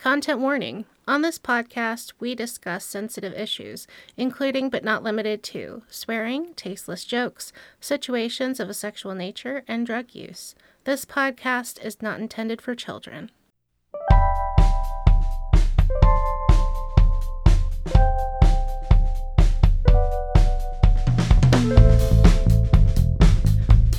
Content warning. On this podcast, we discuss sensitive issues, including but not limited to swearing, tasteless jokes, situations of a sexual nature, and drug use. This podcast is not intended for children.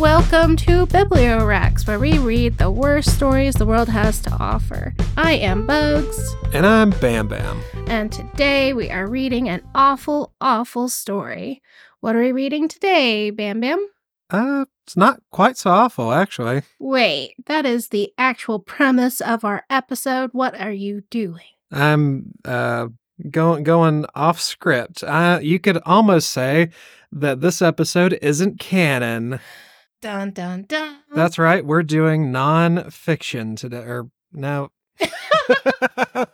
Welcome to Bibliowrecks, where we read the worst stories the world has to offer. I am Bugs, And I'm Bam Bam. and today we are reading an awful, awful story. What are we reading today, Bam Bam? Uh, it's not quite so awful, actually. Wait, that is the actual premise of our episode. What are you doing? I'm uh going going off script. Uh, you could almost say that this episode isn't canon. Dun dun dun. That's right. We're doing non-fiction today, or no. uh,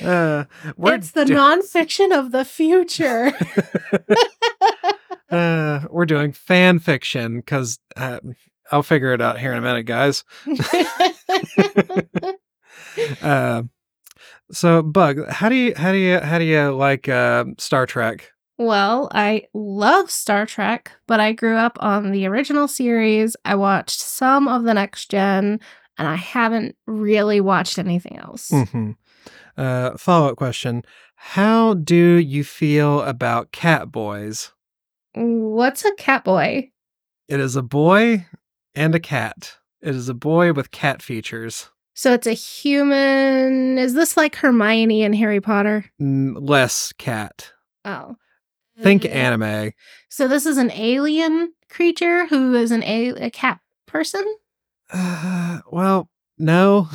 it's the do- nonfiction of the future. uh, we're doing fan fiction because uh, I'll figure it out here in a minute, guys. Uh, so, Bug, how do you how do you how do you like uh, Star Trek? Well, I love Star Trek, but I grew up on the original series. I watched some of the next gen, and I haven't really watched anything else. hmm Uh, Follow up question: How do you feel about Cat Boys? What's a cat boy? It is a boy and a cat. It is a boy with cat features. So it's a human. Is this like Hermione and Harry Potter? N- less cat. Oh. Think Mm. anime. So this is an alien creature who is an a, a cat person? Uh, well, no.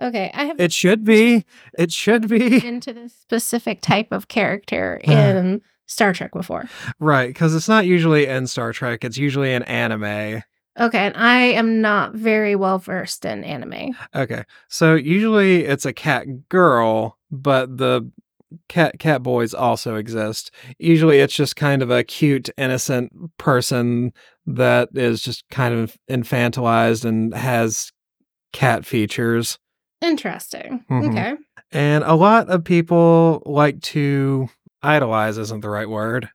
Okay, I have It should be. It should be. into this specific type of character in Star Trek before. Right, because it's not usually in Star Trek. It's usually in anime. Okay, and I am not very well versed in anime. Okay. So usually it's a cat girl, but the cat cat boys also exist. Usually it's just kind of a cute, innocent person that is just kind of infantilized and has cat features. Interesting. Mhm. Okay. And a lot of people like to idolize isn't the right word.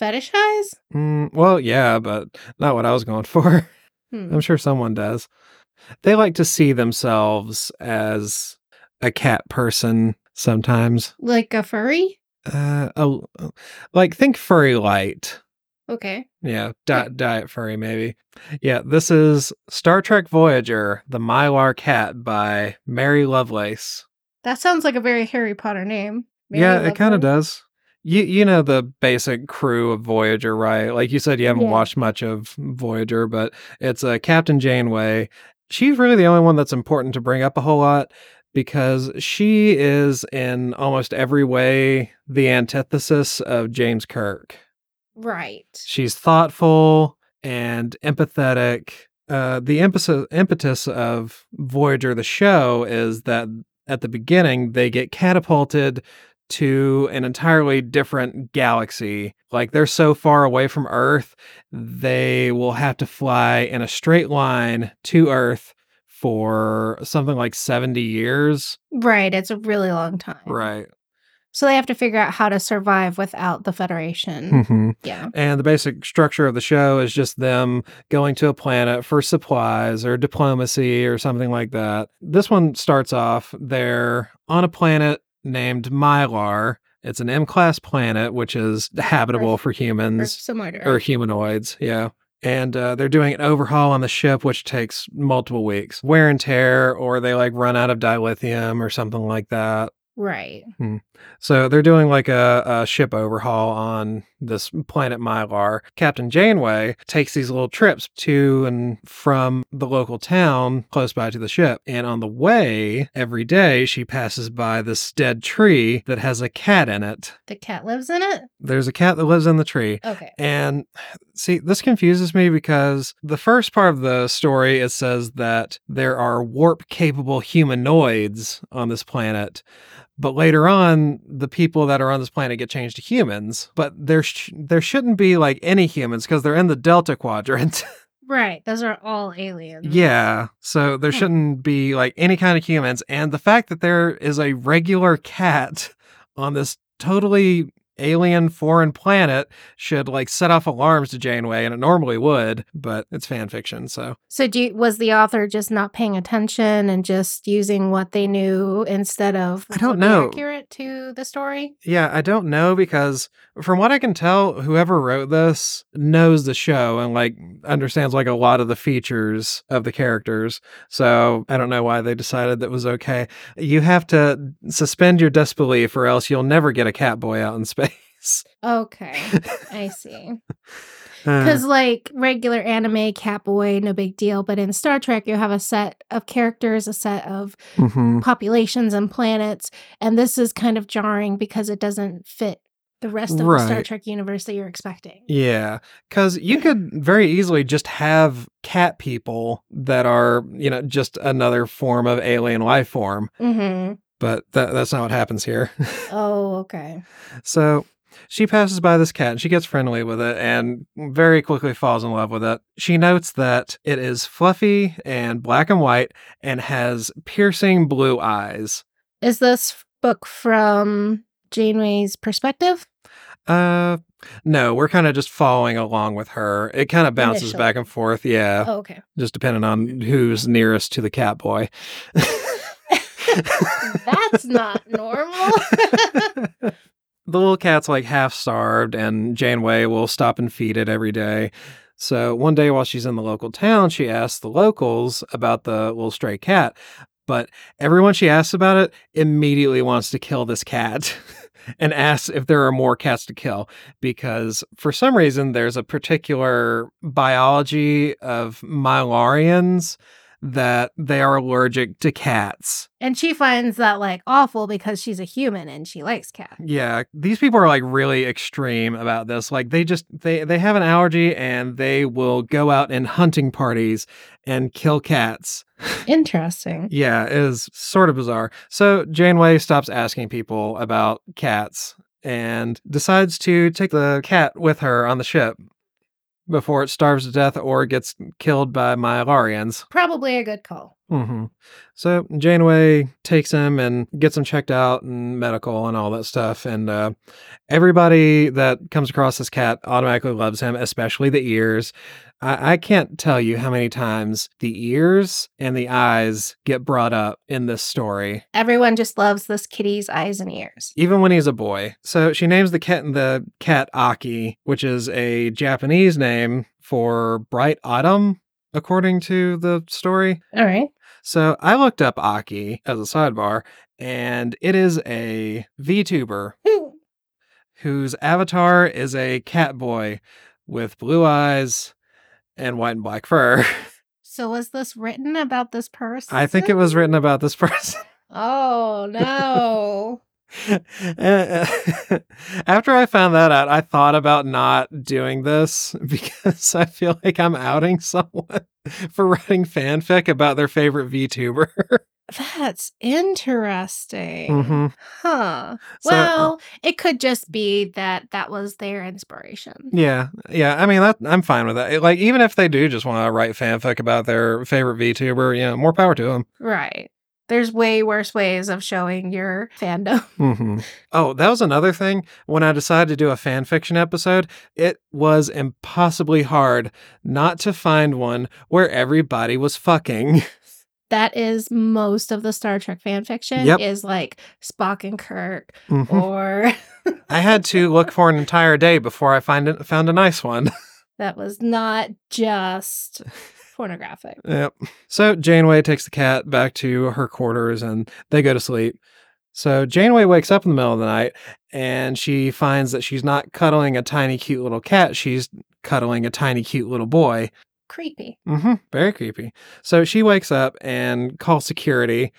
Fetishize? Mm, well, yeah, but not what I was going for. Hmm. I'm sure someone does. They like to see themselves as a cat person sometimes. Like a furry? Uh, oh, like think furry light. Okay. Yeah, di- diet furry maybe. Yeah, this is Star Trek Voyager: The Mylar Cat by Mary Lovelace. That sounds like a very Harry Potter name. Mary yeah, it kind of does. You you know the basic crew of Voyager, right? Like you said, you haven't Yeah. watched much of Voyager, but it's uh, Captain Janeway. She's really the only one that's important to bring up a whole lot because she is in almost every way the antithesis of James Kirk. Right. She's thoughtful and empathetic. Uh, the impetus, impetus of Voyager, the show, is that at the beginning they get catapulted to an entirely different galaxy. Like they're so far away from Earth, they will have to fly in a straight line to Earth for something like 70 years. Right. It's a really long time. Right. So they have to figure out how to survive without the Federation. hmm yeah. And the basic structure of the show is just them going to a planet for supplies or diplomacy or something like that. This one starts off they're on a planet named Mylar. It's an M class planet, which is habitable Earth- for Or humans or humanoids. Yeah. And uh, they're doing an overhaul on the ship, which takes multiple weeks. Wear and tear, or they like run out of dilithium or something like that. Right. So they're doing like a, a ship overhaul on this planet Mylar. Captain Janeway takes these little trips to and from the local town close by to the ship. And on the way, every day, she passes by this dead tree that has a cat in it. The cat lives in it? There's a cat that lives in the tree. Okay. And see, this confuses me because the first part of the story it says that there are warp capable humanoids on this planet. But later on, the people that are on this planet get changed to humans. But there, sh- there shouldn't be like any humans because they're in the Delta Quadrant. Right. Those are all aliens. Yeah. So there Hmm. shouldn't be like any kind of humans. And the fact that there is a regular cat on this totally alien foreign planet should like set off alarms to Janeway, and it normally would, but it's fan fiction. So So do you, was the author just not paying attention and just using what they knew instead of I don't what would be know. accurate to the story? yeah, I don't know because from what I can tell, whoever wrote this knows the show and like understands like a lot of the features of the characters. So I don't know why they decided that was okay. You have to suspend your disbelief or else you'll never get a cat boy out in space. Okay. I see. Uh, Because, like, regular anime, Catboy, no big deal. But in Star Trek, you have a set of characters, a set of mhm. populations and planets. And this is kind of jarring because it doesn't fit the rest of the Star Trek universe that you're expecting. Yeah, because you could very easily just have cat people that are, you know, just another form of alien life form, Mm-hmm. but that, that's not what happens here. Oh, okay. so she passes by this cat and she gets friendly with it and very quickly falls in love with it. She notes that it is fluffy and black and white and has piercing blue eyes. Is this book from Janeway's perspective? Uh, no, we're kind of just following along with her. It kind of bounces Initially. back and forth. Yeah. Oh, okay. just depending on who's nearest to the cat boy. That's not normal. the little cat's like half starved, and Janeway will stop and feed it every day. So one day while she's in the local town, she asks the locals about the little stray cat. But everyone she asks about it immediately wants to kill this cat and asks if there are more cats to kill because for some reason there's a particular biology of Mylarians that they are allergic to cats. and she finds that like awful because she's a human and she likes cats. Yeah, these people are like really extreme about this. Like they just they they have an allergy and they will go out in hunting parties and kill cats. Interesting. Yeah, it is sort of bizarre. So Janeway stops asking people about cats and decides to take the cat with her on the ship before it starves to death or gets killed by Mylarians. Probably a good call. hmm So Janeway takes him and gets him checked out and medical and all that stuff. And uh, everybody that comes across this cat automatically loves him, especially the ears. I-, I can't tell you how many times the ears and the eyes get brought up in this story, Everyone just loves this kitty's eyes and ears. even when he's a boy. So she names the cat the cat Aki, which is a Japanese name for bright autumn, according to the story. All right. So I looked up Aki as a sidebar, and it is a VTuber whose avatar is a cat boy with blue eyes and white and black fur. So was this written about this person? I think it was written about this person. Oh no. Eh, eh, after I found that out, I thought about not doing this because I feel like I'm outing someone for writing fanfic about their favorite VTuber. That's interesting. Mhm. Huh. So, uh, Well, it could just be that that was their inspiration. Yeah, yeah. I mean, that I'm fine with that. Like, even if they do just want to write fanfic about their favorite VTuber, you know, more power to them. Right. There's way worse ways of showing your fandom. hmm Oh, that was another thing. When I decided to do a fan fiction episode, it was impossibly hard not to find one where everybody was fucking. That is most of the Star Trek fan fiction Yep. is like Spock and Kirk Mhm. or I had to look for an entire day before I find it, found a nice one. that was not just pornographic. Yep. So Janeway takes the cat back to her quarters and they go to sleep. So Janeway wakes up in the middle of the night and she finds that she's not cuddling a tiny cute little cat, she's cuddling a tiny cute little boy. Creepy. Mm-hmm. Very creepy. So she wakes up and calls security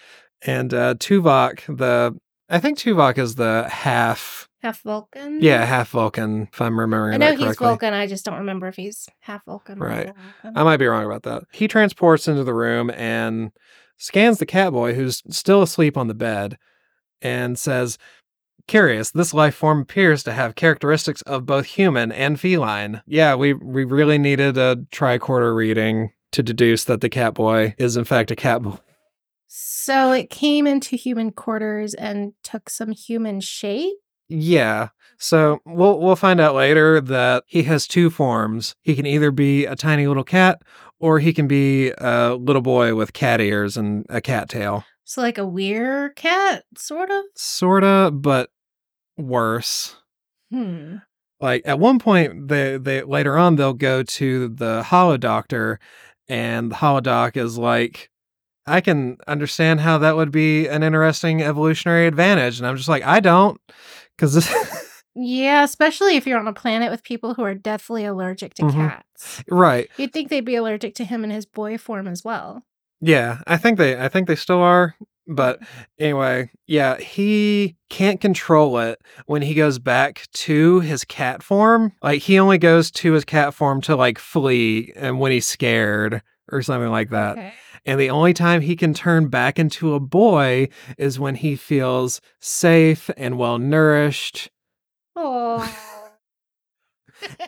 and uh Tuvok, the I think Tuvok is the half Half Vulcan. yeah, half Vulcan, if I'm remembering I know he's. Vulcan. I just don't remember if he's half Vulcan. Right. Vulcan. I might be wrong about that. He transports into the room and scans the catboy who's still asleep on the bed and says, Curious, this life form appears to have characteristics of both human and feline. Yeah, we we really needed a tricorder reading to deduce that the cat boy is in fact a cat boy. So it came into human quarters and took some human shape. Yeah. So we'll we'll find out later that he has two forms. He can either be a tiny little cat or he can be a little boy with cat ears and a cat tail. So like a weird cat, sort of. Sorta, but worse. Hmm. Like at one point they they later on they'll go to the holo doctor and the holo doc is like I can understand how that would be an interesting evolutionary advantage and I'm just like I don't cuz this Yeah, especially if you're on a planet with people who are deathly allergic to Mhm. cats. right. You'd think they'd be allergic to him in his boy form as well. Yeah, I think they I think they still are. But anyway, yeah, he can't control it when he goes back to his cat form. Like he only goes to his cat form to like flee and when he's scared or something like that. Okay. And the only time he can turn back into a boy is when he feels safe and well nourished. Oh.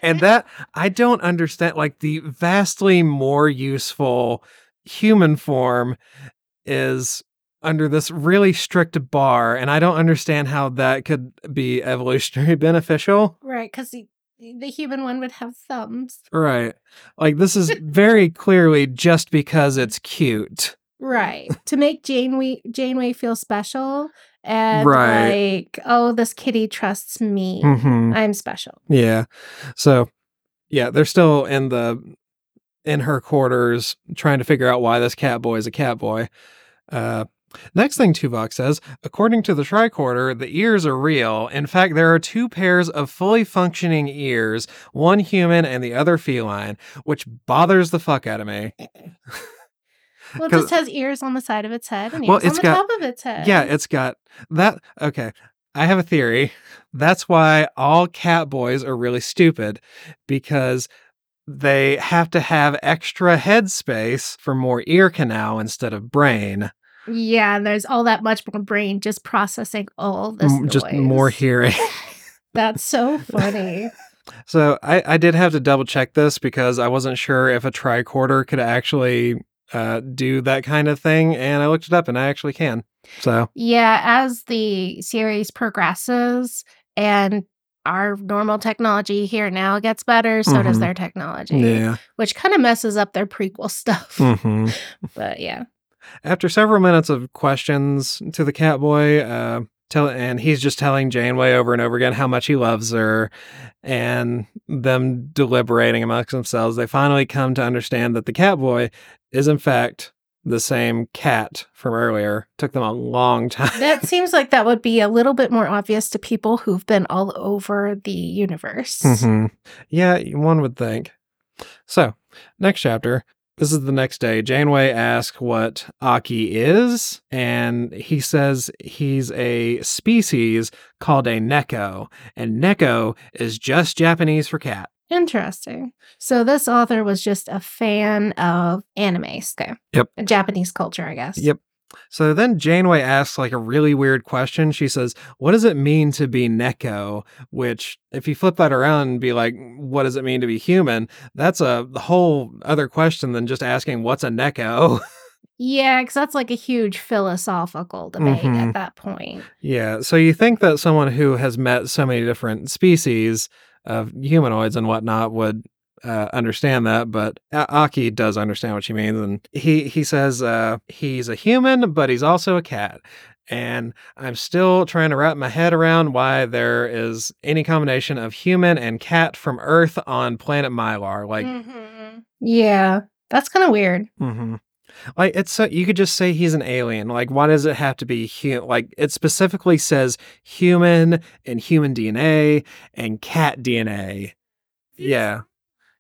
And that I don't understand like the vastly more useful human form is under this really strict bar and I don't understand how that could be evolutionary beneficial. right, because the, the human one would have thumbs. Right. Like this is very clearly just because it's cute. Right. to make Janeway Janeway feel special and Right. like, oh, this kitty trusts me. Mhm. I'm special. Yeah. So, yeah, they're still in the in her quarters trying to figure out why this cat boy is a cat boy. Uh Next thing Tuvok says, according to the tricorder, the ears are real. In fact, there are two pairs of fully functioning ears, one human and the other feline, which bothers the fuck out of me. Well, it just has ears on the side of its head and ears Well, on the got- top of its head. Yeah, it's got that. Okay. I have a theory. That's why all cat boys are really stupid because they have to have extra head space for more ear canal instead of brain. Yeah, and there's all that much more brain just processing all this Just more hearing. That's so funny. so I, I did have to double check this because I wasn't sure if a tricorder could actually uh, do that kind of thing. And I looked it up and I actually can. So, yeah, as the series progresses and our normal technology here now gets better, so does Mhm. their technology, yeah. which kind of messes up their prequel stuff. hmm But yeah. After several minutes of questions to the catboy, uh, tell and he's just telling Janeway over and over again how much he loves her, and them deliberating amongst themselves, they finally come to understand that the catboy is in fact the same cat from earlier. Took them a long time. That seems like that would be a little bit more obvious to people who've been all over the universe. Mhm. Yeah, one would think. So, next chapter. This is the next day. Janeway asks what Aki is, and he says he's a species called a Neko, and Neko is just Japanese for cat. Interesting. So this author was just a fan of anime. Okay. Yep. Japanese culture, I guess. Yep. So then Janeway asks like a really weird question. She says, What does it mean to be Neko? Which, if you flip that around and be like, What does it mean to be human? That's a whole other question than just asking, What's a Neko? Yeah, because that's like a huge philosophical debate Mhm. at that point. Yeah. So you think that someone who has met so many different species of humanoids and whatnot would uh, understand that, but A- Aki does understand what she means, and he he says uh, he's a human, but he's also a cat. And I'm still trying to wrap my head around why there is any combination of human and cat from Earth on planet Mylar. Like, Mhm. Yeah, that's kind of weird. hmm Like it's so you could just say he's an alien. Like why does it have to be human? like it specifically says human and human DNA and cat DNA. Yeah.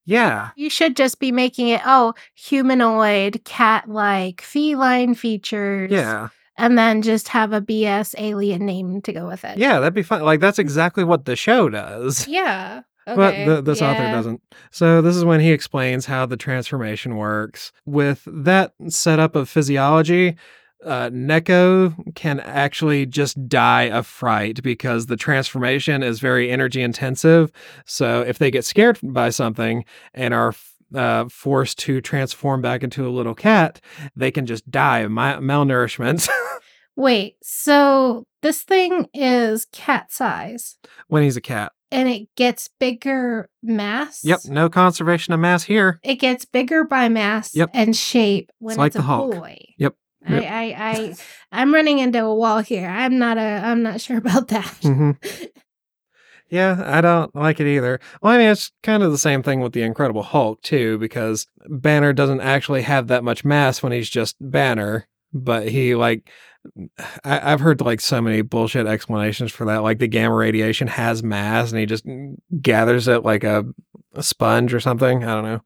Yeah. You should just be making it, oh, humanoid, cat like, feline features. Yeah. And then just have a BS alien name to go with it. Yeah, that'd be fun. Like that's exactly what the show does. Yeah. But Okay. the, this author doesn't. So this is when he explains how the transformation works. With that setup of physiology, uh, Neko can actually just die of fright because the transformation is very energy intensive. So if they get scared by something and are uh, forced to transform back into a little cat, they can just die of my- malnourishment Wait, so this thing is cat size when he's a cat. and it gets bigger mass? Yep, no conservation of mass here. It gets bigger by mass Yep. and shape when It's it's, like a the Hulk. boy. Yep. I, Yep. I, I, I'm running into a wall here. I'm not a, I'm not sure about that. hmm Yeah, I don't like it either. Well, I mean, it's kind of the same thing with the Incredible Hulk, too, because Banner doesn't actually have that much mass when he's just Banner, but he, like, I, I've heard like so many bullshit explanations for that. Like the gamma radiation has mass and he just gathers it like a, a sponge or something. I don't know.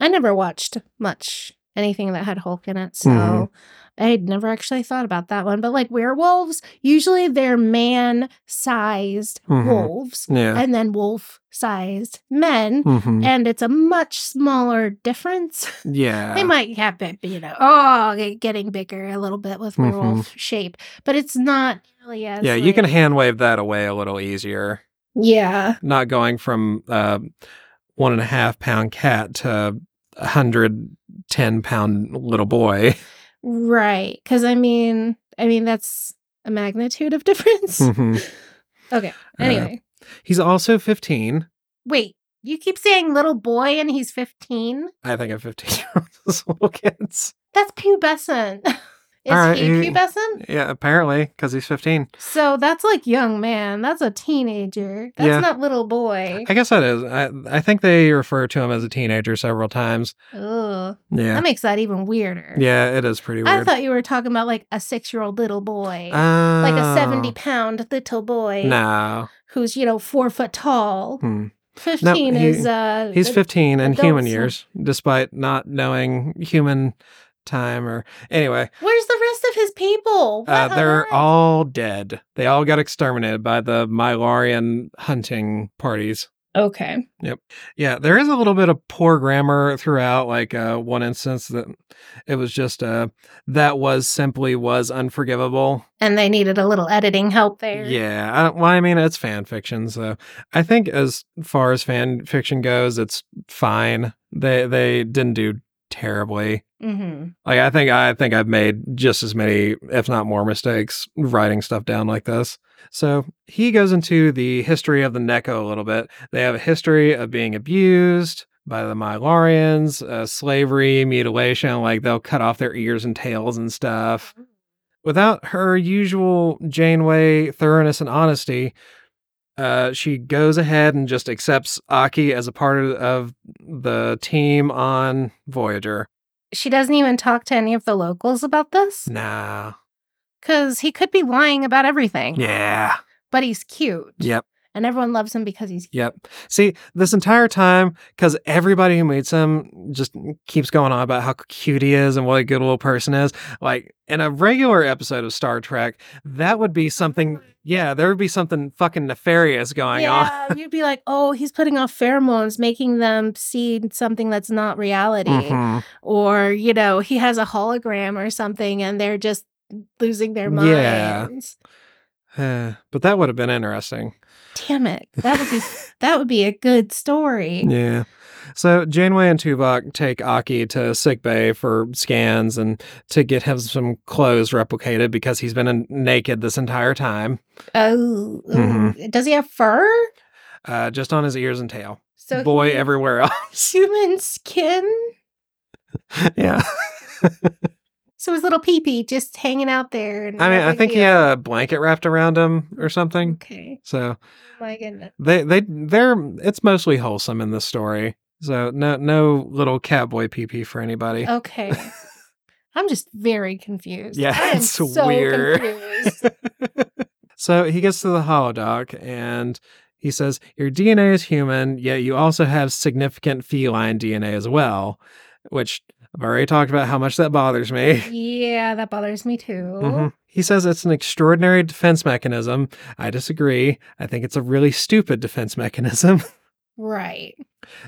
I never watched much anything that had Hulk in it, so Mhm. I'd never actually thought about that one. But like werewolves, usually they're man-sized Mhm. wolves Yeah. and then wolf-sized men. hmm And it's a much smaller difference. Yeah. They might have it, you know, oh, getting bigger a little bit with Mhm. werewolf shape, but it's not nearly as. yeah, you can like- hand wave that away a little easier. Yeah, Not going from uh, one and a half pound cat to a hundred ten pound little boy. right. Because I mean, I mean that's a magnitude of difference. Mhm. Okay. Anyway, He's also 15. wait. You keep saying little boy and he's fifteen. I think I'm 15 year old little kids. That's pubescent. Is right, he he- pubescent? Yeah, apparently, because he's 15. So that's like young man. That's a teenager. That's Yeah. not little boy. I guess that is. I, I think they refer to him as a teenager several times. Ugh. Yeah. That makes that even weirder. Yeah, it is pretty weird. I thought you were talking about like a six year old little boy. like a Oh. 70 pound little boy No. who's, you know, four foot tall. Hmm. 15 he- is, uh, He's 15 in human years, despite not knowing human time or. Anyway, Where's the rest of his people? Uh, they're all dead. They all got exterminated by the Mylarian hunting parties. Okay. Yep. Yeah, there is a little bit of poor grammar throughout. Like uh, one instance that it was just uh, that was simply was unforgivable. And they needed a little editing help there. Yeah, I well, I mean it's fan fiction, so I think as far as fan fiction goes, it's fine. They they didn't do terribly. Mm-hmm. Like I think I think I've made just as many, if not more, mistakes writing stuff down like this. So he goes into the history of the Neko a little bit. They have a history of being abused by the Mylarians, uh, slavery, mutilation. Like they'll cut off their ears and tails and stuff. Without her usual Janeway thoroughness and honesty, uh, she goes ahead and just accepts Aki as a part of, of the team on Voyager. She doesn't even talk to any of the locals about this Nah. because he could be lying about everything. Yeah. But he's cute. Yep. And everyone loves him because he's. Yep. See, this entire time, because everybody who meets him just keeps going on about how cute he is and what a good little person is. Like in a regular episode of Star Trek, that would be something. Yeah, there would be something fucking nefarious going on. yeah, you'd be like, oh, he's putting off pheromones, making them see something that's not reality. Mhm. Or, you know, he has a hologram or something and they're just losing their Yeah. minds. Eh, but that would have been interesting. Damn it. That would be that would be a good story. Yeah. So Janeway and Tuvok take Aki to sickbay for scans and to get him some clothes replicated because he's been naked this entire time, Oh, Mhm. does he have fur? uh, just on his ears and tail. So Boy he- everywhere else. human skin. yeah. So his little peepee just hanging out there. And I mean, I think he had a blanket wrapped around him or something. Okay. So oh My goodness. they they they're it's mostly wholesome in this story. So no no little catboy pee pee for anybody. Okay. I'm just very confused. Yeah, I it's so weird. confused. so he gets to the holodoc and he says, Your DNA is human, yet you also have significant feline DNA as well, which I've already talked about how much that bothers me. yeah, that bothers me too. Mhm. He says it's an extraordinary defense mechanism. I disagree. I think it's a really stupid defense mechanism. Right.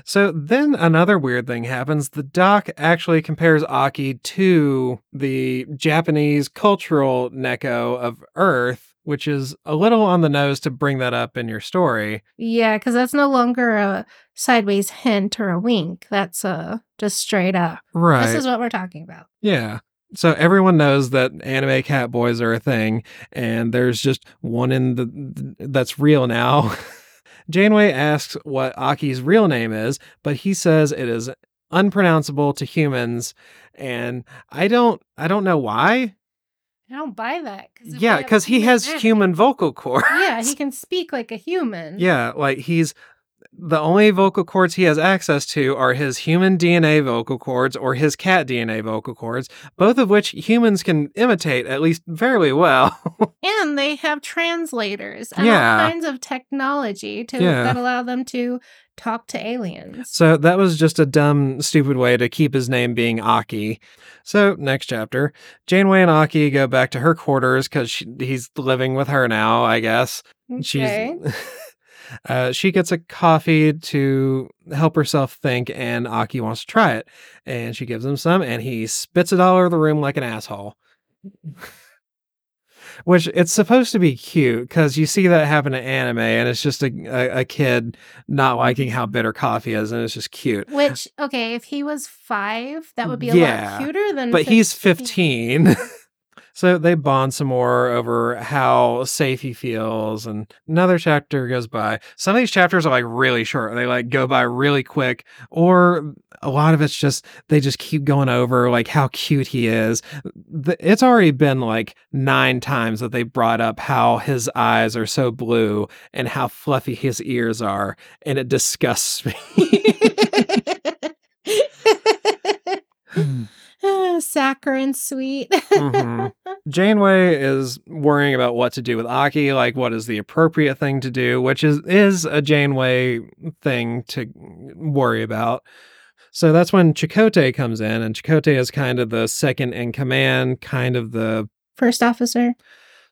So then another weird thing happens. The doc actually compares Aki to the Japanese cultural Neko of Earth, which is a little on the nose to bring that up in your story. Yeah, because that's no longer a sideways hint or a wink. That's a just straight up. Right. This is what we're talking about. Yeah. So everyone knows that anime cat boys are a thing, and there's just one in the that's real now. Janeway asks what Aki's real name is, but he says it is unpronounceable to humans, and I don't I don't know why. I don't buy that. 'cause Yeah, because he has human vocal cords. Yeah, he can speak like a human. Yeah, like he's the only vocal cords he has access to are his human DNA vocal cords or his cat DNA vocal cords, both of which humans can imitate at least fairly well. And they have translators and Yeah. all kinds of technology to Yeah. that allow them to talk to aliens. so that was just a dumb, stupid way to keep his name being Aki. So next chapter, Janeway and Aki go back to her quarters because he's living with her now, I guess. Okay. She's uh, she gets a coffee to help herself think, and Aki wants to try it. And she gives him some, and he spits it all over the room like an asshole. Which it's supposed to be cute because you see that happen in anime, and it's just a, a, a kid not liking how bitter coffee is, and it's just cute. Which, okay, if he was five, that would be a Yeah, lot cuter than. But he's 15. so they bond some more over how safe he feels and another chapter goes by. Some of these chapters are like really short. They like go by really quick or a lot of it's just they just keep going over like how cute he is. It's already been like nine times that they brought up how his eyes are so blue and how fluffy his ears are and it disgusts me hmm. Saccharine sweet. Mhm. Janeway is worrying about what to do with Aki, like what is the appropriate thing to do, which is is a Janeway thing to worry about. So that's when Chakotay comes in, and Chakotay is kind of the second in command, kind of the First officer.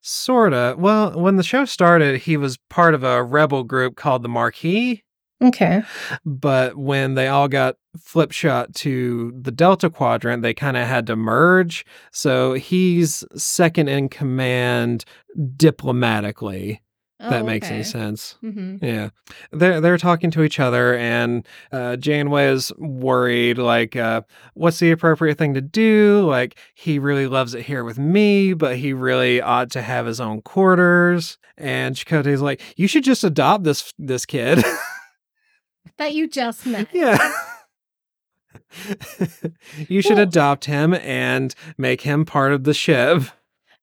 sorta. Well, when the show started, he was part of a rebel group called the Maquis. Okay. but when they all got flip shot to the Delta Quadrant, they kind of had to merge. So he's second in command diplomatically. if that makes any sense. Mm-hmm. Yeah, they're they're talking to each other, and uh, Janeway is worried. Like, uh, what's the appropriate thing to do? Like, he really loves it here with me, but he really ought to have his own quarters. And Chakotay's like, you should just adopt this this kid. That you just met. Yeah. you should Well- adopt him and make him part of the ship.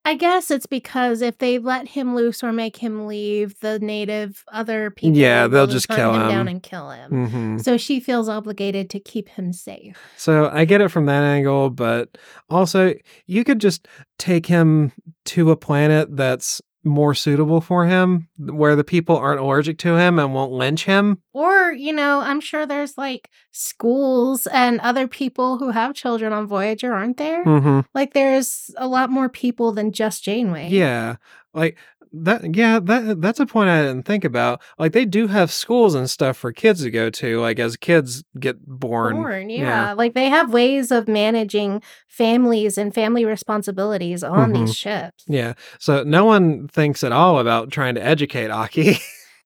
I guess it's because if they let him loose or make him leave, the native other people Yeah, they'll just kill him. down and kill him. hmm So she feels obligated to keep him safe. So I get it from that angle, but also you could just take him to a planet that's more suitable for him, where the people aren't allergic to him and won't lynch him. Or, you know, I'm sure there's like schools and other people who have children on Voyager, aren't there? Mm-hmm. Like there's a lot more people than just Janeway. Yeah, like that. Yeah, that that's a point I didn't think about. Like they do have schools and stuff for kids to go to. Like as kids get born. Born, yeah. yeah. Like they have ways of managing families and family responsibilities on Mhm. these ships. Yeah. So no one thinks at all about trying to educate Aki.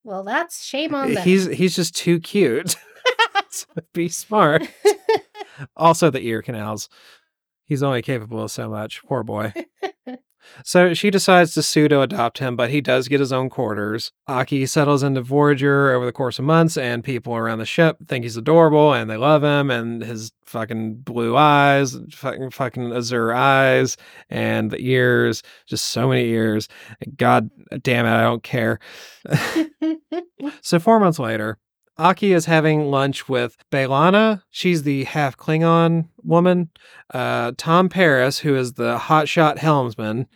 Well, that's shame on them. he's he's just too cute. be smart. also the ear canals. He's only capable of so much. Poor boy. So she decides to pseudo adopt him, but he does get his own quarters. Aki settles into Voyager over the course of months, and people around the ship think he's adorable and they love him, and his fucking blue eyes, fucking fucking azure eyes, and the ears, just so many ears. God damn it, I don't care. so four months later, Aki is having lunch with B'Elanna. She's the half Klingon woman. Uh, Tom Paris, who is the hotshot helmsman,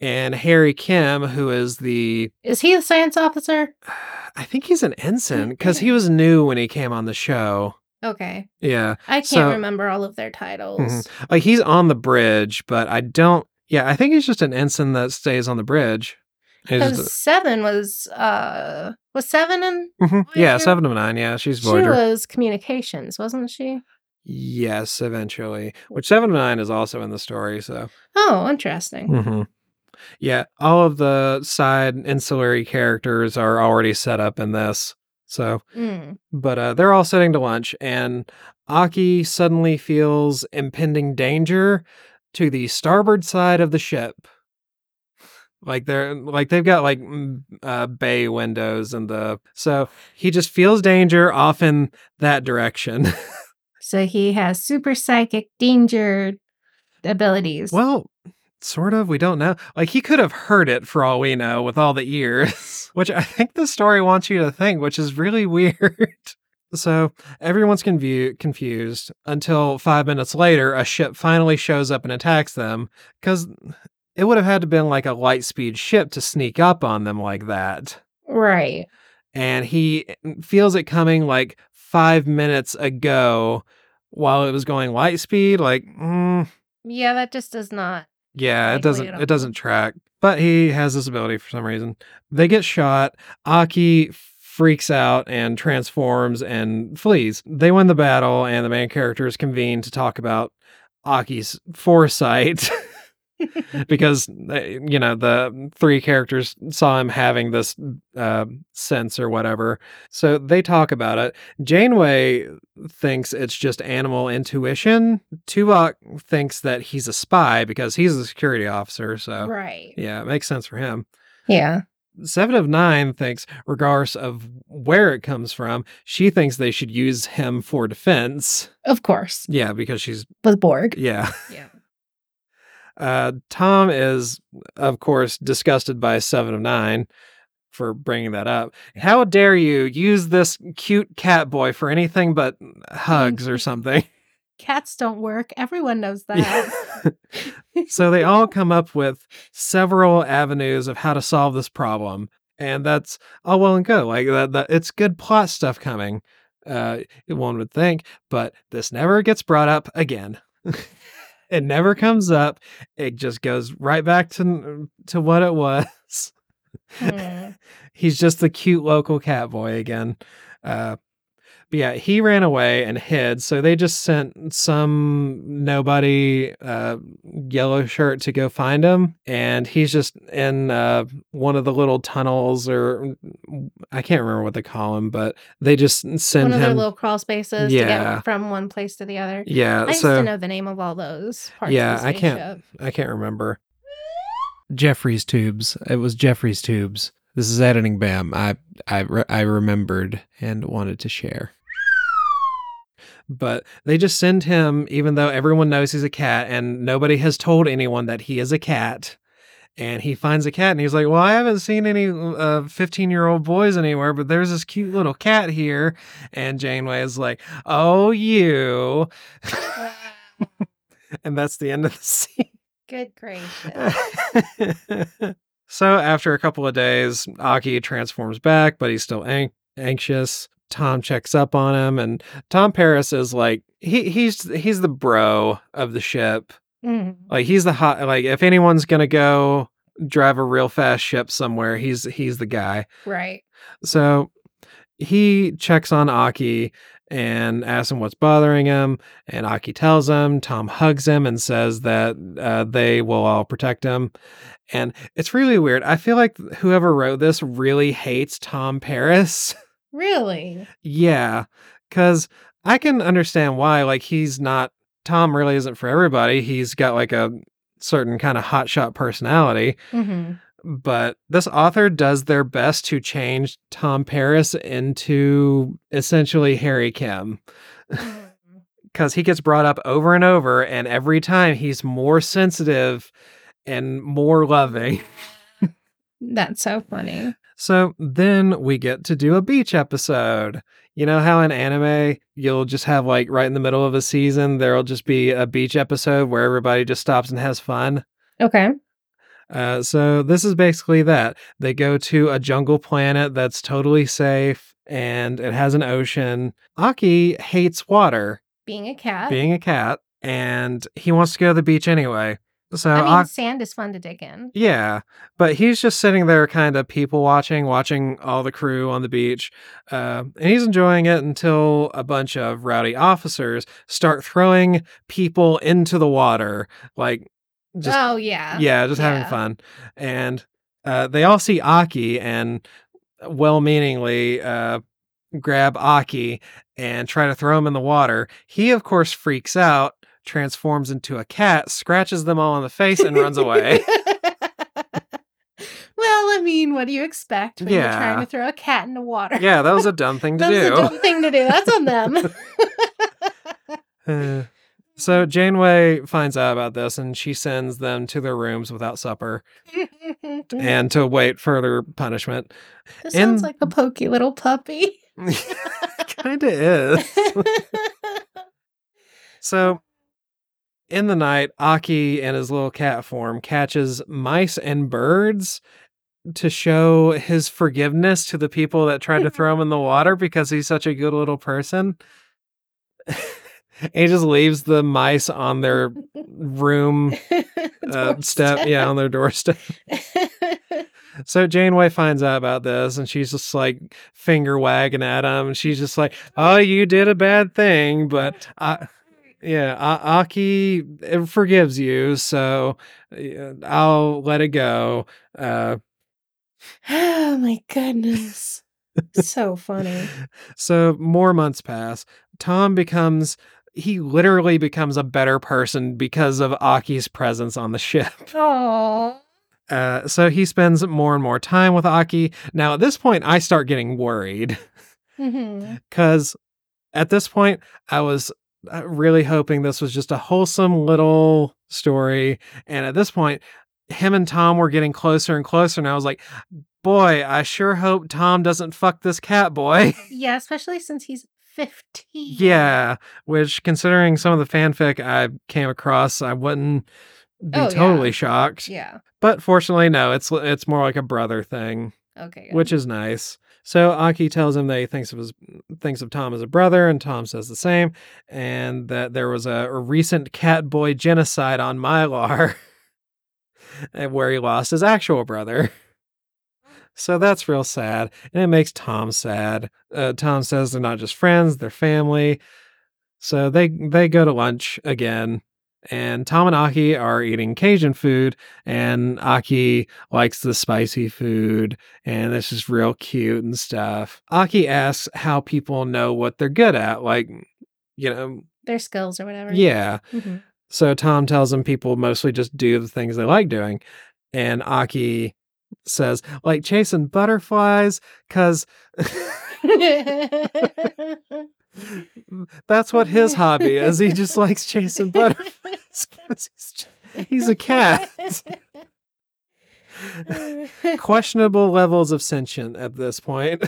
and Harry Kim, who is the Is he a science officer? I think he's an ensign because he was new when he came on the show. Okay. Yeah, I can't So- remember all of their titles. Mhm. like he's on the bridge, but I don't. Yeah, I think he's just an ensign that stays on the bridge. Because seven was uh was seven in Mhm. Yeah, seven of nine. Yeah, she's she was communications, wasn't she? Yes, eventually. Which seven of nine is also in the story. So, Oh, interesting. hmm yeah, all of the side ancillary characters are already set up in this. So, Mm. but uh, they're all sitting to lunch, and Aki suddenly feels impending danger to the starboard side of the ship. Like they're like they've got like uh, bay windows and the so he just feels danger off in that direction. So he has super psychic danger abilities. well, sort of. We don't know. Like he could have heard it for all we know with all the ears, which I think the story wants you to think, which is really weird. So everyone's confu- confused until five minutes later, a ship finally shows up and attacks them because it would have had to been like a light speed ship to sneak up on them like that. Right. And he feels it coming like five minutes ago while it was going light speed. Like, mm, Yeah, that just does not. yeah, it doesn't it doesn't track. But he has this ability for some reason. They get shot. Aki freaks out and transforms and flees. They win the battle and the main characters convene to talk about Aki's foresight because uh, you know the three characters saw him having this uh, sense or whatever. So they talk about it. Janeway thinks it's just animal intuition. Tuvok thinks that he's a spy because he's a security officer. So Right. yeah, it makes sense for him. Yeah. Seven of Nine thinks, regardless of where it comes from, she thinks they should use him for defense. Of course. Yeah, because she's With Borg. yeah. Yeah. Uh, Tom is, of course, disgusted by Seven of Nine for bringing that up. How dare you use this cute cat boy for anything but hugs or something? Cats don't work. Everyone knows that. so they all come up with several avenues of how to solve this problem, and that's all well and good. Like that, that it's good plot stuff coming. Uh, one would think, but this never gets brought up again. It never comes up. It just goes right back to to what it was. Mm. He's just the cute local cat boy again. Uh, yeah, he ran away and hid. So they just sent some nobody uh, yellow shirt to go find him, and he's just in uh, one of the little tunnels, or I can't remember what they call him, but they just send One of their him. little crawl spaces to Yeah. get from one place to the other. yeah, I used to know the name of all those parts. Yeah, of the I can't- I can't remember. Jefferies tubes. It was Jefferies tubes. This is editing Bam. I I I remembered and wanted to share. But they just send him, even though everyone knows he's a cat, and nobody has told anyone that he is a cat. And he finds a cat, and he's like, "Well, I haven't seen any uh, fifteen-year-old boys anywhere, but there's this cute little cat here." And Janeway is like, "Oh, you," and that's the end of the scene. Good gracious. so after a couple of days, Aki transforms back, but he's still an- anxious. Tom checks up on him, and Tom Paris is like he he's he's the bro of the ship. Mm. Like he's the hot. Like if anyone's gonna go drive a real fast ship somewhere, he's he's the guy. Right. So he checks on Aki and asks him what's bothering him. And Aki tells him. Tom hugs him and says that uh, they will all protect him. And it's really weird. I feel like whoever wrote this really hates Tom Paris. Really? yeah, because I can understand why. Like he's not. Tom really isn't for everybody. He's got like a certain kind of hotshot personality hmm but this author does their best to change Tom Paris into essentially Harry Kim because he gets brought up over and over, and every time he's more sensitive and more loving. That's so funny. So then we get to do a beach episode. You know how in anime, you'll just have like right in the middle of a season, there'll just be a beach episode where everybody just stops and has fun. Okay. Uh, so this is basically that. They go to a jungle planet that's totally safe and it has an ocean. Aki hates water, Being a cat. being a cat, and he wants to go to the beach anyway. So I mean, sand is fun to dig in. Yeah, but he's just sitting there, kind of people watching, watching all the crew on the beach, uh, and he's enjoying it until a bunch of rowdy officers start throwing people into the water, like just oh yeah. yeah, just having fun, and uh, they all see Aki and well-meaningly uh, grab Aki and try to throw him in the water. He, of course, freaks out, transforms into a cat, scratches them all in the face, and runs away. well, I mean, what do you expect when you're trying Yeah. to throw a cat in the water? Yeah, that was a dumb thing to That's do. a dumb thing to do. That's on them. Uh, so Janeway finds out about this and she sends them to their rooms without supper and to wait further punishment. this sounds like a pokey little puppy. kind of is. So in the night, Aki in his little cat form catches mice and birds to show his forgiveness to the people that tried to throw him in the water because he's such a good little person. he just leaves the mice on their room uh, step, yeah, on their doorstep. So Janeway finds out about this and she's just like finger wagging at him. And she's just like, Oh, you did a bad thing, but I, yeah, A- Aki uh, forgives you. So I'll let it go. Uh, oh my goodness. so funny. so more months pass. Tom becomes, he literally becomes a better person because of Aki's presence on the ship. Oh. Uh, so he spends more and more time with Aki. Now, at this point, I start getting worried. because at this point I was Uh, really hoping this was just a wholesome little story, and at this point, him and Tom were getting closer and closer, and I was like, "Boy, I sure hope Tom doesn't fuck this cat boy." Yeah, especially since he's 15. yeah, which considering some of the fanfic I came across, I wouldn't be Oh, yeah. totally shocked. Yeah. But fortunately, no, it's it's more like a brother thing. Okay. good. which is nice. So Aki tells him that he thinks of his thinks of Tom as a brother, and Tom says the same, and that there was a, a recent cat boy genocide on Mylar, where he lost his actual brother. So that's real sad, and it makes Tom sad. Uh, Tom says they're not just friends; they're family. So they they go to lunch again, and Tom and Aki are eating Cajun food, and Aki likes the spicy food, and it's just real cute and stuff. Aki asks how people know what they're good at, like, you know, Their skills or whatever. yeah. Mhm. So Tom tells them people mostly just do the things they like doing, and Aki says like chasing butterflies because that's what his hobby is. He just likes chasing butterflies. he's, he's a cat. questionable levels of sentient at this point.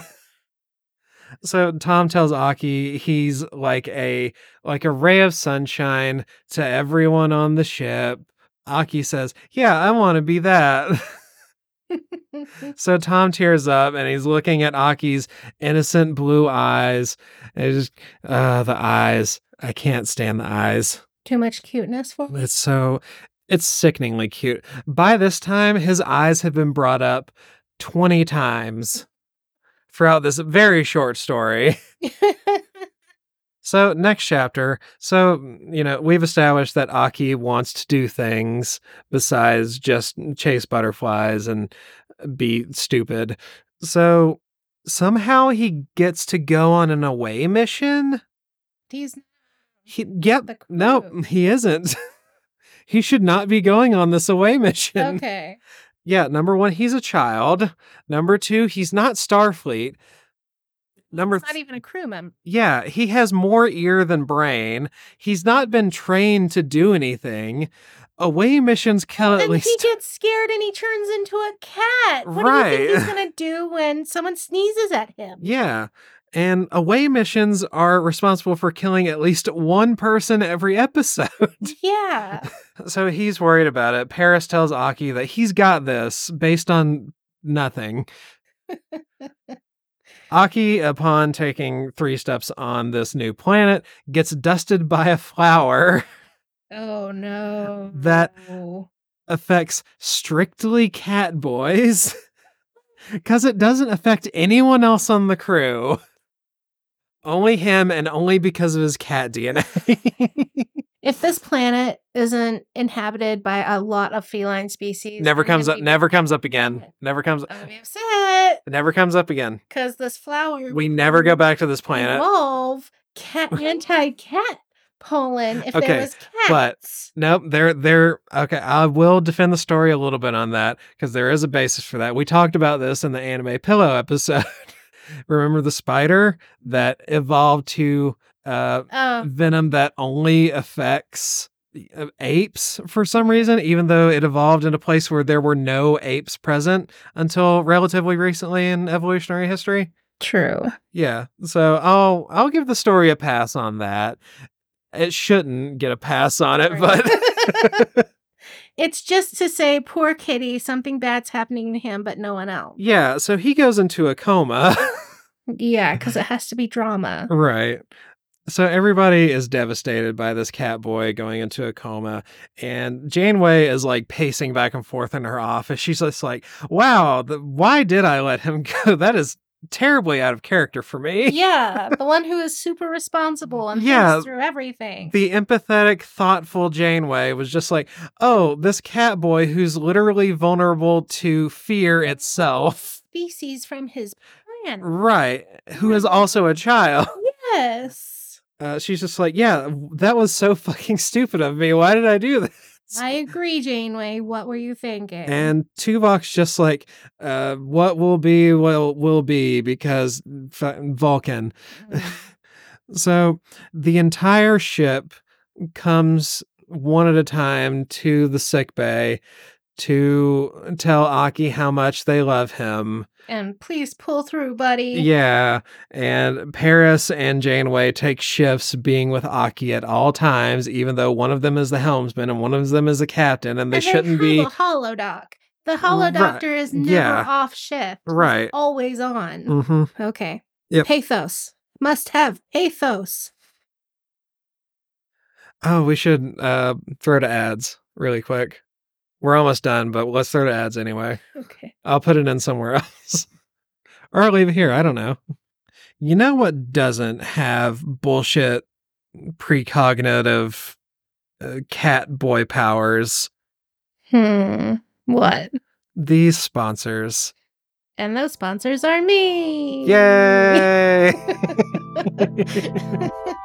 so Tom tells Aki he's like a like a ray of sunshine to everyone on the ship. Aki says, "Yeah, I want to be that." so Tom tears up and he's looking at Aki's innocent blue eyes. And just uh the eyes. I can't stand the eyes. Too much cuteness for. It's so it's sickeningly cute. By this time, his eyes have been brought up 20 times throughout this very short story. So, next chapter. So, mm, you know, we've established that Aki wants to do things besides just chase butterflies and uh, be stupid. So, somehow he gets to go on an away mission. He's He, yep. No, he isn't. he should not be going on this away mission. okay. Yeah, number one, he's a child. Number two, he's not Starfleet. Number It's not even a crew member. yeah, he has more ear than brain. He's not been trained to do anything. Away missions kill at And least. he gets scared and he turns into a cat. What do you think he's gonna do when someone sneezes at him? yeah. And away missions are responsible for killing at least one person every episode. Yeah. so he's worried about it. Paris tells Aki that he's got this based on nothing. Aki, upon taking three steps on this new planet, gets dusted by a flower. Oh no. That- affects strictly cat boys because it doesn't affect anyone else on the crew. Only him and only because of his cat DNA. If this planet isn't inhabited by a lot of feline species, never comes up never comes up again. Never comes I'm gonna be upset never comes up again. because this flower We never go back to this planet. Evolve cat anti-cat pollen. If Okay, there was but- cats, Nope, they're they're okay. I will defend the story a little bit on that because there is a basis for that. We talked about this in the anime pillow episode. Remember the spider that evolved to uh, oh, venom that only affects apes for some reason, even though it evolved in a place where there were no apes present until relatively recently in evolutionary history. true. Yeah, so I'll I'll give the story a pass on that. It shouldn't get a pass on it, but It's just to say, poor kitty, something bad's happening to him, but no one else. yeah. So he goes into a coma, Yeah, because it has to be drama. right? So everybody is devastated by this cat boy going into a coma, and Janeway is like pacing back and forth in her office. She's just like, "Wow, the, why did I let him go? That is terribly out of character for me." Yeah, the one who is super responsible and Yeah. thinks through everything. The empathetic, thoughtful Janeway was just like, oh, this cat boy who's literally vulnerable to fear itself. Species from his planet. Right. Who is also a child. Yes. Uh, she's just like, yeah, that was so fucking stupid of me. Why did I do that? I agree, Janeway. What were you thinking? And Tuvok's just like, uh, what will be will will be because f- Vulcan. Mm. So the entire ship comes one at a time to the sick bay to tell Aki how much they love him. and please pull through, buddy. Yeah, and Paris and Janeway take shifts being with Aki at all times, even though one of them is the helmsman and one of them is the captain, and they And shouldn't have be a holodoc. The holodoctor is never yeah. off shift. Right. Always on. hmm Okay. Yep. Pathos. Must have pathos. Oh, we should uh, throw to ads really quick. We're almost done, but let's throw to ads anyway. Okay. I'll put it in somewhere else. or I'll leave it here. I don't know. You know what doesn't have bullshit precognitive uh, cat boy powers? Hmm. What? These sponsors. And those sponsors are me. Yay!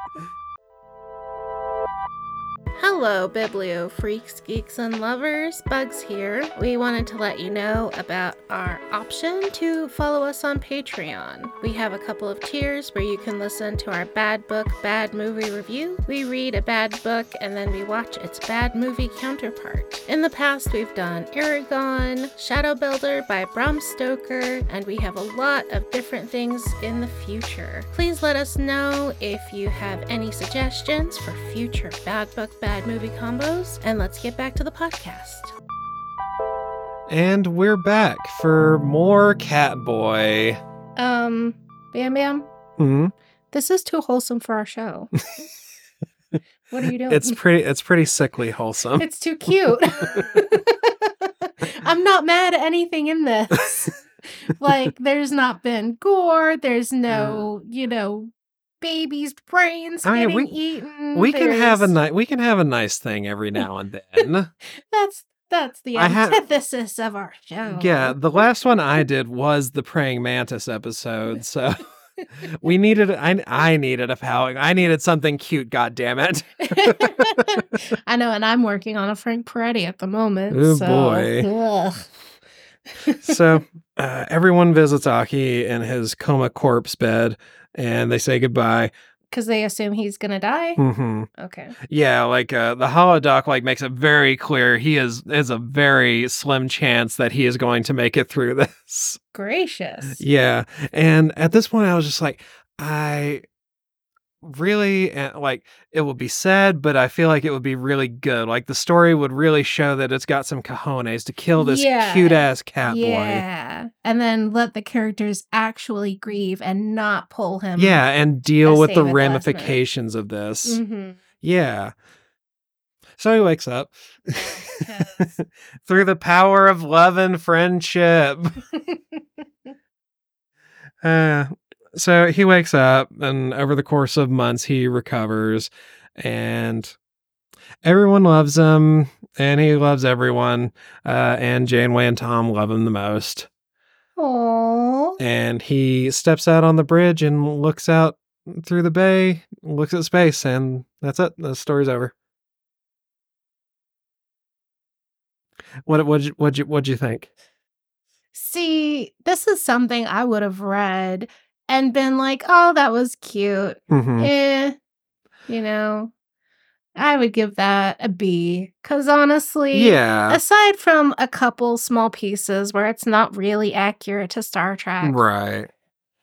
Hello, Biblio freaks, geeks, and lovers. Bugs here. We wanted to let you know about our option to follow us on Patreon. We have a couple of tiers where you can listen to our bad book, bad movie review. We read a bad book and then we watch its bad movie counterpart. In the past, we've done Eragon, Shadow Builder by Bram Stoker, and we have a lot of different things in the future. Please let us know if you have any suggestions for future bad book, bad movie combos, and let's get back to the podcast. and we're back for more Cat Boy. Um, Bam Bam, Hmm? this is too wholesome for our show. what are you doing? It's pretty. It's pretty sickly wholesome. It's too cute. I'm not mad at anything in this. like, there's not been gore. There's no, you know, babies' brains I mean, getting we- eaten. we can have a there's- nice. We can have a nice thing every now and then. That's that's the antithesis of our show. Yeah, the last one I did was the praying mantis episode, so we needed I I needed a powing. I needed something cute, god damn it. I know, and I'm working on a Frank Peretti at the moment. Oh, so, boy. so uh, everyone visits Aki in his coma corpse bed and they say goodbye. Because they assume he's gonna die. hmm Okay. Yeah, like uh, the holodoc like makes it very clear he is is a very slim chance that he is going to make it through this. Gracious. Yeah. And at this point, I was just like, I really and like it would be sad, but I feel like it would be really good. Like the story would really show that it's got some cojones to kill this Yeah. cute ass cat boy. yeah. And then let the characters actually grieve and not pull him. Yeah, and deal with the save at the last minute. ramifications of this. hmm Yeah. So he wakes up through the power of love and friendship. Uh, so he wakes up, and over the course of months, he recovers, and everyone loves him, and he loves everyone. Uh, and Janeway and Tom love him the most. Aww. And he steps out on the bridge and looks out through the bay, looks at space, and that's it. The story's over. What what what you what'd you think? See, this is something I would have read and been like, oh, that was cute. Mm-hmm. Eh, you know, I would give that a B. Because honestly, Yeah, aside from a couple small pieces where it's not really accurate to Star Trek, right.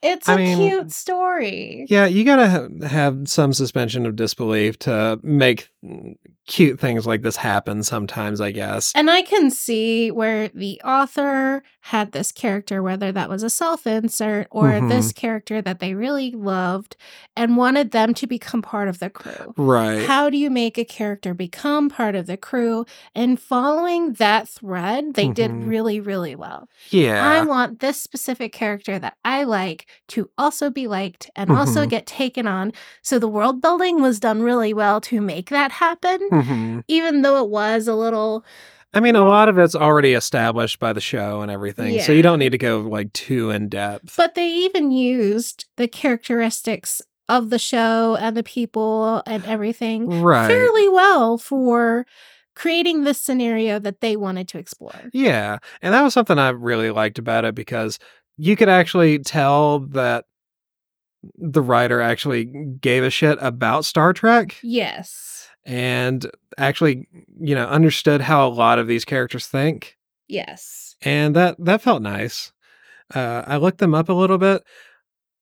it's I a mean, cute story. Yeah, you gotta ha- have some suspension of disbelief to make cute things like this happen sometimes, I guess. And I can see where the author had this character, whether that was a self insert or Mhm. this character that they really loved and wanted them to become part of the crew. Right. How do you make a character become part of the crew? And following that thread, they did Mhm. really, really well. Yeah. I want this specific character that I like to also be liked and also Mhm. get taken on. So the world building was done really well to make that happen, hmm even though it was a little I mean, a lot of it's already established by the show and everything, so you don't need to go like too in depth. But they even used the characteristics of the show and the people and everything right. fairly well for creating this scenario that they wanted to explore. Yeah, and that was something I really liked about it because you could actually tell that the writer actually gave a shit about Star Trek. Yes. And actually you know understood how a lot of these characters think. Yes. and that that felt nice. Uh, i looked them up a little bit.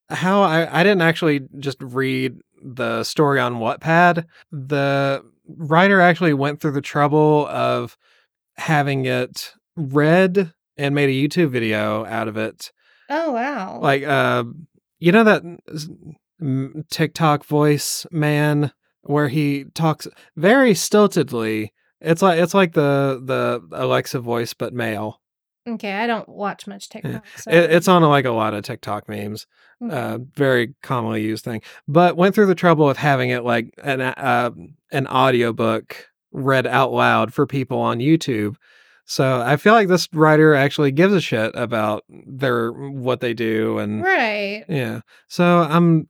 How I, I didn't actually just read the story on wattpad. The writer actually went through the trouble of having it read and made a youtube video out of it. Oh wow. like uh you know that mm, tiktok voice man where he talks very stiltedly it's like it's like the the alexa voice but male okay, I don't watch much TikTok. So. it, it's on like a lot of tiktok memes Okay. uh very commonly used thing but went through the trouble of having it like an uh, an audiobook read out loud for people on youtube so i feel like this writer actually gives a shit about their what they do and right. yeah. So I'm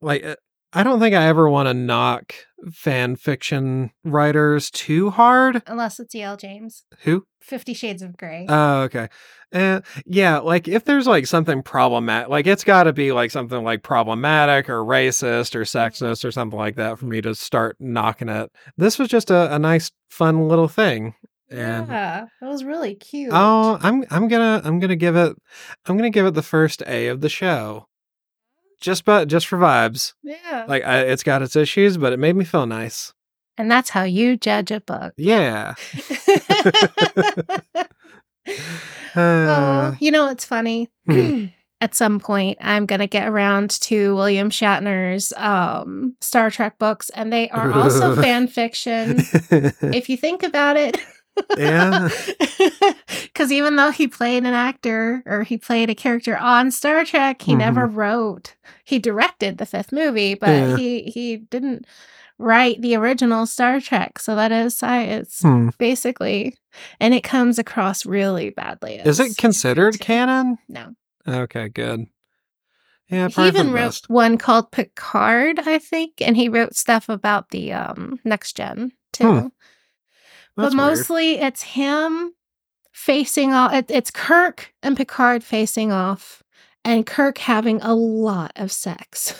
like, uh, I don't think I ever want to knock fan fiction writers too hard. Unless it's E.L. James. Who? Fifty Shades of Grey. Oh, okay. Uh, yeah, like if there's like something problematic, like it's got to be like something like problematic or racist or sexist or something like that for me to start knocking it. This was just a, a nice, fun little thing. And yeah, it was really cute. oh, I'm I'm gonna I'm gonna give it I'm gonna give it the first A of the show. Just but just for vibes. yeah. Like I, it's got its issues, but it made me feel nice. and that's how you judge a book. Yeah. oh, Uh, you know, it's funny. Hmm. At some point, I'm gonna get around to William Shatner's um, Star Trek books, and they are also fan fiction. If you think about it, Yeah. Because even though he played an actor or he played a character on Star Trek, he never wrote. He directed the fifth movie, but Mm-hmm. Yeah. he he didn't write the original Star Trek. So that is science, Hmm. basically, and it comes across really badly. Is it considered canon? No. Okay, good. Yeah, he even wrote best. one called Picard, I think, and he wrote stuff about the um next gen too. Hmm. But That's weird. mostly it's him facing off. It, it's Kirk and Picard facing off, and Kirk having a lot of sex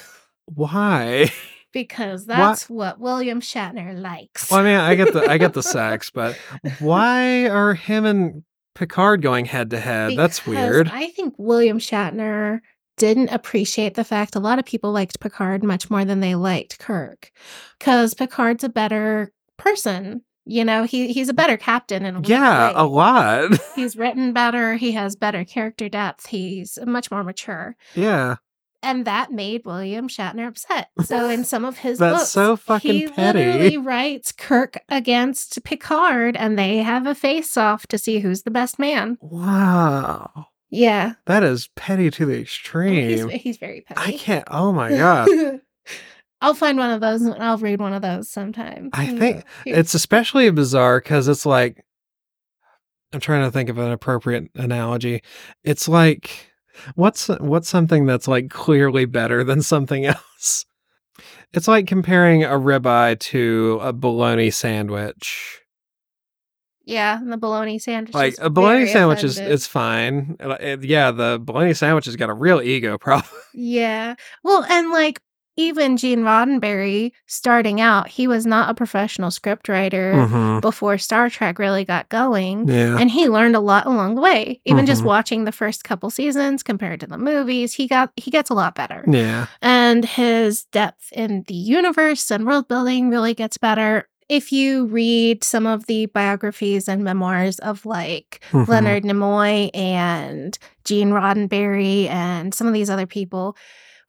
Why? because Why- that's what William Shatner likes. Well, I mean, I get the I get the sex, but why are him and Picard going head to head? That's weird. I think William Shatner didn't appreciate the fact a lot of people liked Picard much more than they liked Kirk because Picard's a better person. You know, he he's a better captain in a lot of Yeah, a lot. He's written better. He has better character depth. He's much more mature. yeah. and that made William Shatner upset. So in some of his That's books, so fucking he petty. literally writes Kirk against Picard, and they have a face-off to see who's the best man. Wow. Yeah, That is petty to the he's, extreme. he's very petty. I can't. Oh my god. I'll find one of those and I'll read one of those sometime. I think. It's especially bizarre because it's like I'm trying to think of an appropriate analogy. It's like what's what's something that's like clearly better than something else. It's like comparing a ribeye to a bologna sandwich. yeah, the bologna sandwich. Like is a bologna sandwich is it's fine. Uh, it- yeah, the bologna sandwich has got a real ego problem. Yeah. Well, and like even Gene Roddenberry starting out, he was not a professional scriptwriter Mhm. before Star Trek really got going. Yeah. And he learned a lot along the way. Even just Mhm. watching the first couple seasons compared to the movies, he got he gets a lot better. Yeah. And his depth in the universe and world building really gets better. If you read some of the biographies and memoirs of like Mhm. Leonard Nimoy and Gene Roddenberry and some of these other people,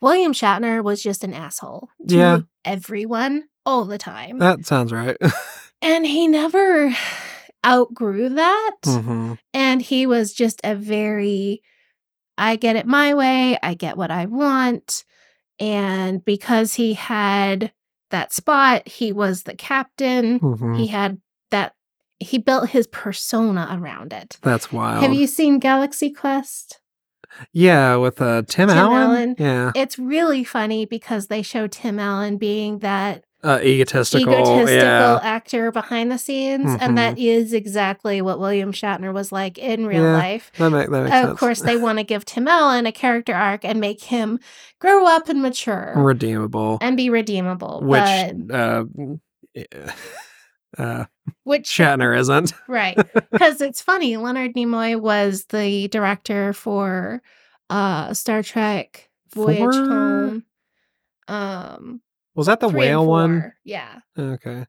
William Shatner was just an asshole to Yeah. everyone all the time. That sounds right. and he never outgrew that. Mhm. And he was just a very, I get it my way, I get what I want. And because he had that spot, he was the captain. Mhm. He had that, he built his persona around it. That's wild. Have you seen Galaxy Quest? Yeah, with uh, Tim, Tim Allen. Allen. Yeah, It's really funny because they show Tim Allen being that uh, egotistical. egotistical yeah, actor behind the scenes, and that is exactly what William Shatner was like in real Yeah, life. that, make, that makes Of sense. course, they want to give Tim Allen a character arc and make him grow up and mature redeemable. and be redeemable. which but, uh, yeah, uh, which Shatner isn't. right because it's funny. Leonard Nimoy was the director for uh Star Trek Voyage Four? Home. Um, Was that the whale one? Yeah. Okay.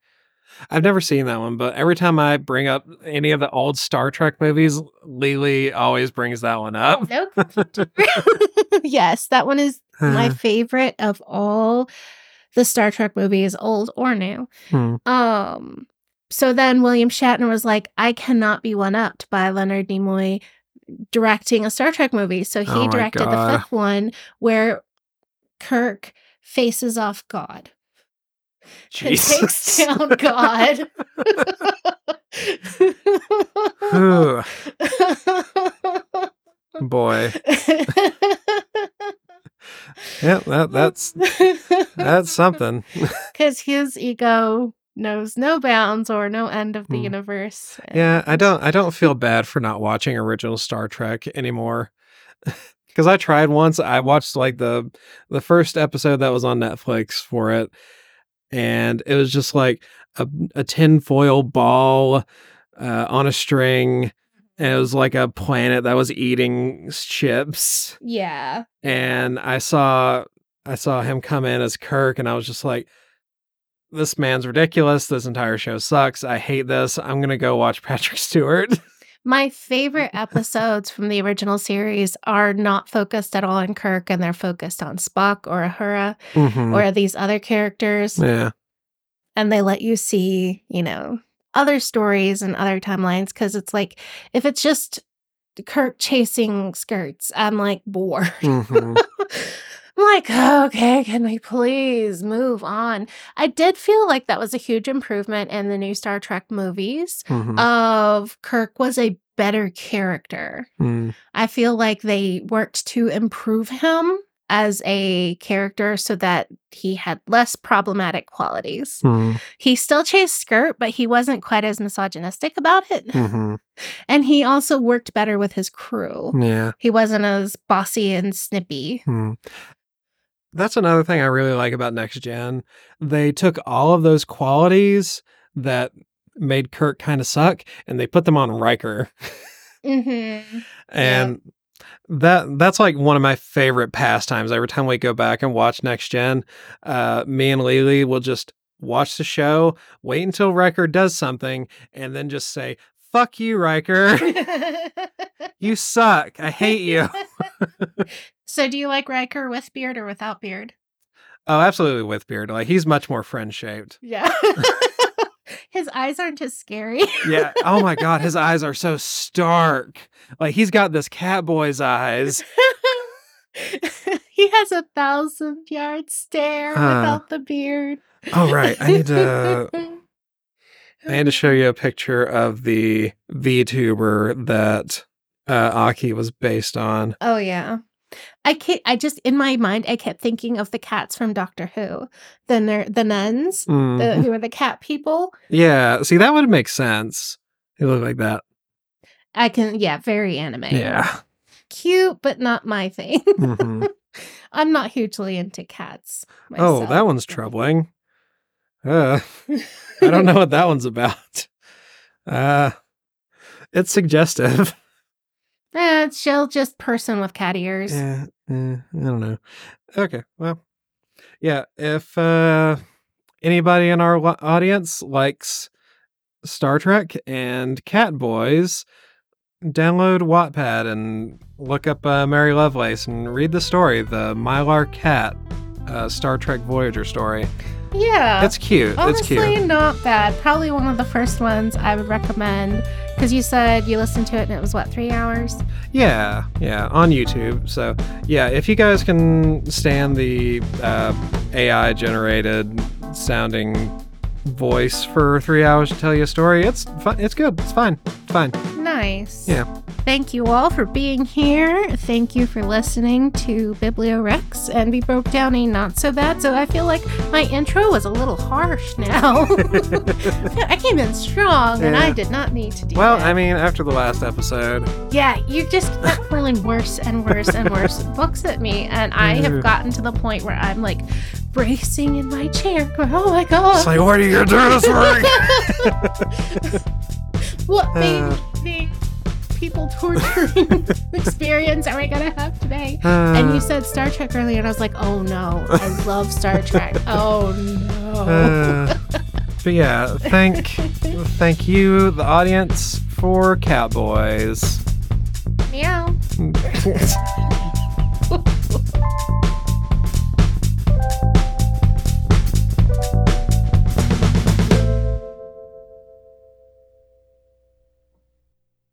I've never seen that one, but every time I bring up any of the old Star Trek movies, Lily always brings that one up. Nope. yes, that one is my favorite of all the Star Trek movies, old or new. Hmm. Um, so then William Shatner was like, I cannot be one upped by Leonard Nimoy directing a Star Trek movie. So he Oh directed the fifth one where Kirk faces off God. And takes Jesus. down God. Boy. Yeah, that, that's that's something. because his ego knows no bounds or no end of the Hmm. universe. Yeah, I don't I don't feel bad for not watching original Star Trek anymore. Cuz I tried once. I watched like the the first episode that was on Netflix for it and it was just like a a tinfoil ball uh, on a string and it was like a planet that was eating chips Yeah. and I saw I saw him come in as Kirk and I was just like this man's ridiculous. This entire show sucks. I hate this. I'm going to go watch Patrick Stewart. My favorite episodes from the original series are not focused at all on Kirk and they're focused on Spock or Uhura Mhm. or these other characters. Yeah. And they let you see, you know, other stories and other timelines because it's like, if it's just Kirk chasing skirts, I'm like bored. Mhm. I'm like, okay, can we please move on? I did feel like that was a huge improvement in the new Star Trek movies. Mhm. Of Kirk was a better character. Mm. I feel like they worked to improve him as a character so that he had less problematic qualities. Mhm. He still chased skirt, but he wasn't quite as misogynistic about it. Mhm. And he also worked better with his crew. Yeah. He wasn't as bossy and snippy. Hmm. That's another thing I really like about Next Gen. They took all of those qualities that made Kirk kind of suck and they put them on Riker. Mm-hmm. And that that's like one of my favorite pastimes. Every time we go back and watch Next Gen, uh, me and Lily will just watch the show, wait until Riker does something, and then just say, "Fuck you, Riker! you suck! I hate you." So, do you like Riker with beard or without beard? oh, absolutely with beard. Like he's much more friend shaped. Yeah. His eyes aren't as scary. Yeah. Oh my god, his eyes are so stark. Like he's got this cat boy's eyes. he has a thousand yard stare without the beard. Oh right. I need to I need to show you a picture of the VTuber that uh, Aki was based on. Oh yeah. I can't, I just in my mind I kept thinking of the cats from Doctor Who. The the nuns, Mm. the, who are the cat people. yeah. See, that would make sense. They look like that. I can yeah, very anime. Yeah. Cute, but not my thing. Mhm. I'm not hugely into cats. Oh, that one's troubling. Uh, I don't know what that one's about. Uh, it's suggestive. Eh, she'll just person with cat ears. Yeah, eh, I don't know. Okay, well, yeah. If uh, anybody in our audience likes Star Trek and Cat Boys, download Wattpad and look up uh, Mary Lovelace and read the story, the Mylar Cat uh, Star Trek Voyager story. Yeah. That's cute. Honestly, it's cute. not bad. Probably one of the first ones I would recommend because you said you listened to it and it was what three hours. Yeah, yeah, on YouTube. So, yeah, if you guys can stand the uh, AI generated sounding voice for three hours to tell you a story, it's fun. It's good. It's fine. It's fine. Nice. Yeah. Thank you all for being here. Thank you for listening to Bibliowrecks, and we broke down a not so bad. So I feel like my intro was a little harsh now. I came in strong, and I did not need to do Well, that. I mean, after the last episode, Yeah, you just kept hurling worse and worse and worse books at me, and I have gotten to the point where I'm like bracing in my chair, "Oh my god!" it's like, what are you gonna do this week? What main, Uh. main people torturing experience are we gonna have today? and you Uh, said Star Trek earlier, and I was like, "Oh no, I love Star Trek." oh no. uh, but yeah, thank, thank you, the audience, for Catboys. Meow.